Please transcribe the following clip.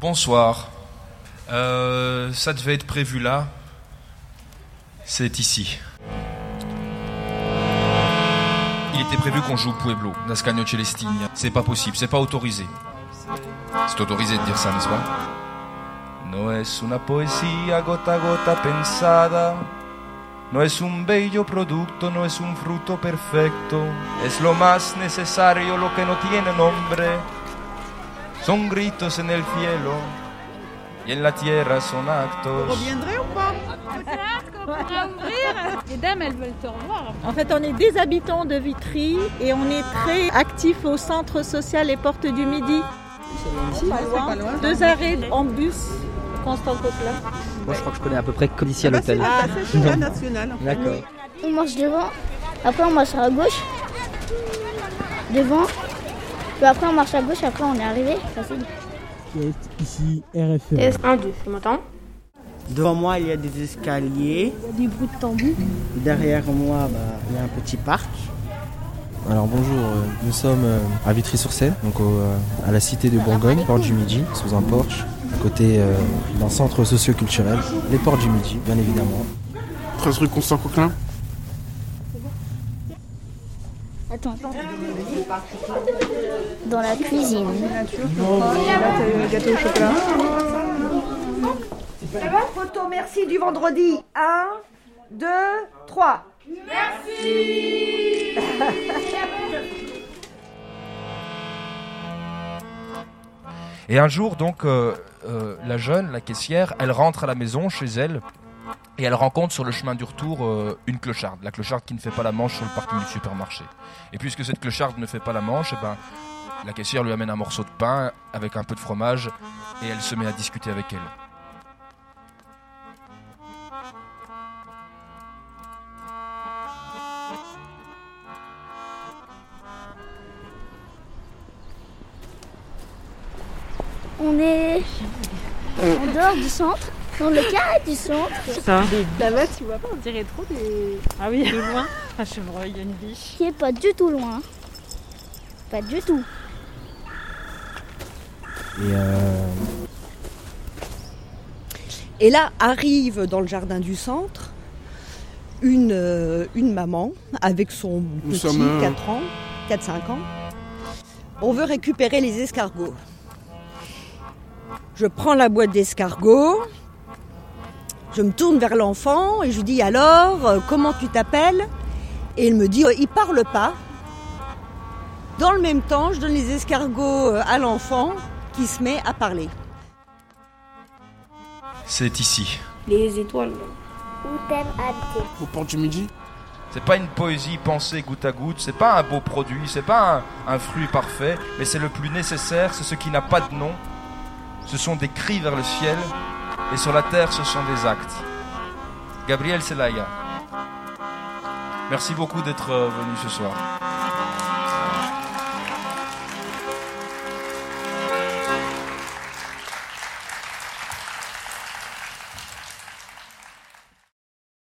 Bonsoir. Euh, ça devait être prévu là. C'est ici. Il était prévu qu'on joue Pueblo, Nascagno Celestini. C'est pas possible, c'est pas autorisé. C'est autorisé de dire ça, n'est-ce pas? No es una poesía gota a gota pensada. No es un bello producto, no es un fruto perfecto. Es lo más necesario, lo que no tiene nombre. Son gritos en el cielo y en la tierra son actos. reviendrez ou pas? Les dames, elles veulent te revoir. En fait, on est des habitants de Vitry et on est très actifs au centre social Les Portes du Midi. Pas loin. Deux arrêts en bus, Constant Coquelin. Moi, je crois que je connais à peu près comme ici à l'hôtel. Ah, c'est la nationale. D'accord. On marche devant, après on marche à gauche, devant, puis après on marche à gauche, après on est arrivé, facile. Ici, RFE. 1, 2, tu m'entends? Devant moi, il y a des escaliers. Du bruit de tambour. Derrière moi, bah, il y a un petit parc. Alors bonjour, euh, nous sommes euh, à Vitry-sur-Seine, donc au, euh, à la cité de Bourgogne, porte du Midi, sous un porche, à côté euh, d'un centre socio-culturel, les portes du Midi, bien évidemment. 13 rue Constant Coquelin. Attends. Dans la cuisine. Gâteau au chocolat. Photo merci du vendredi. 1, 2, 3. Et un jour, donc, euh, euh, la jeune, la caissière, elle rentre à la maison chez elle et elle rencontre sur le chemin du retour euh, une clocharde. La clocharde qui ne fait pas la manche sur le parking du supermarché. Et puisque cette clocharde ne fait pas la manche, eh ben, la caissière lui amène un morceau de pain avec un peu de fromage et elle se met à discuter avec elle. On est en dehors du centre, dans le carré du centre. Là-bas, tu vois pas, on dirait trop des. Ah oui, de loin. Un chevreuil, une biche. Qui est pas du tout loin. Pas du tout. Et euh, Et là arrive dans le jardin du centre une, euh, une maman avec son Nous petit, sommes, euh, 4 ans, 4-5 ans. On veut récupérer les escargots. Je prends la boîte d'escargots, je me tourne vers l'enfant et je lui dis alors, euh, comment tu t'appelles? Et il me dit, euh, il parle pas. Dans le même temps, je donne les escargots euh, à l'enfant qui se met à parler. C'est ici. Les étoiles. Aux portes du Midi. C'est pas une poésie pensée goutte à goutte, c'est pas un beau produit, c'est pas un, un fruit parfait, mais c'est le plus nécessaire, c'est ce qui n'a pas de nom. Ce sont des cris vers le ciel, et sur la terre, ce sont des actes. Gabriel Zelaya. Merci beaucoup d'être euh, venu ce soir.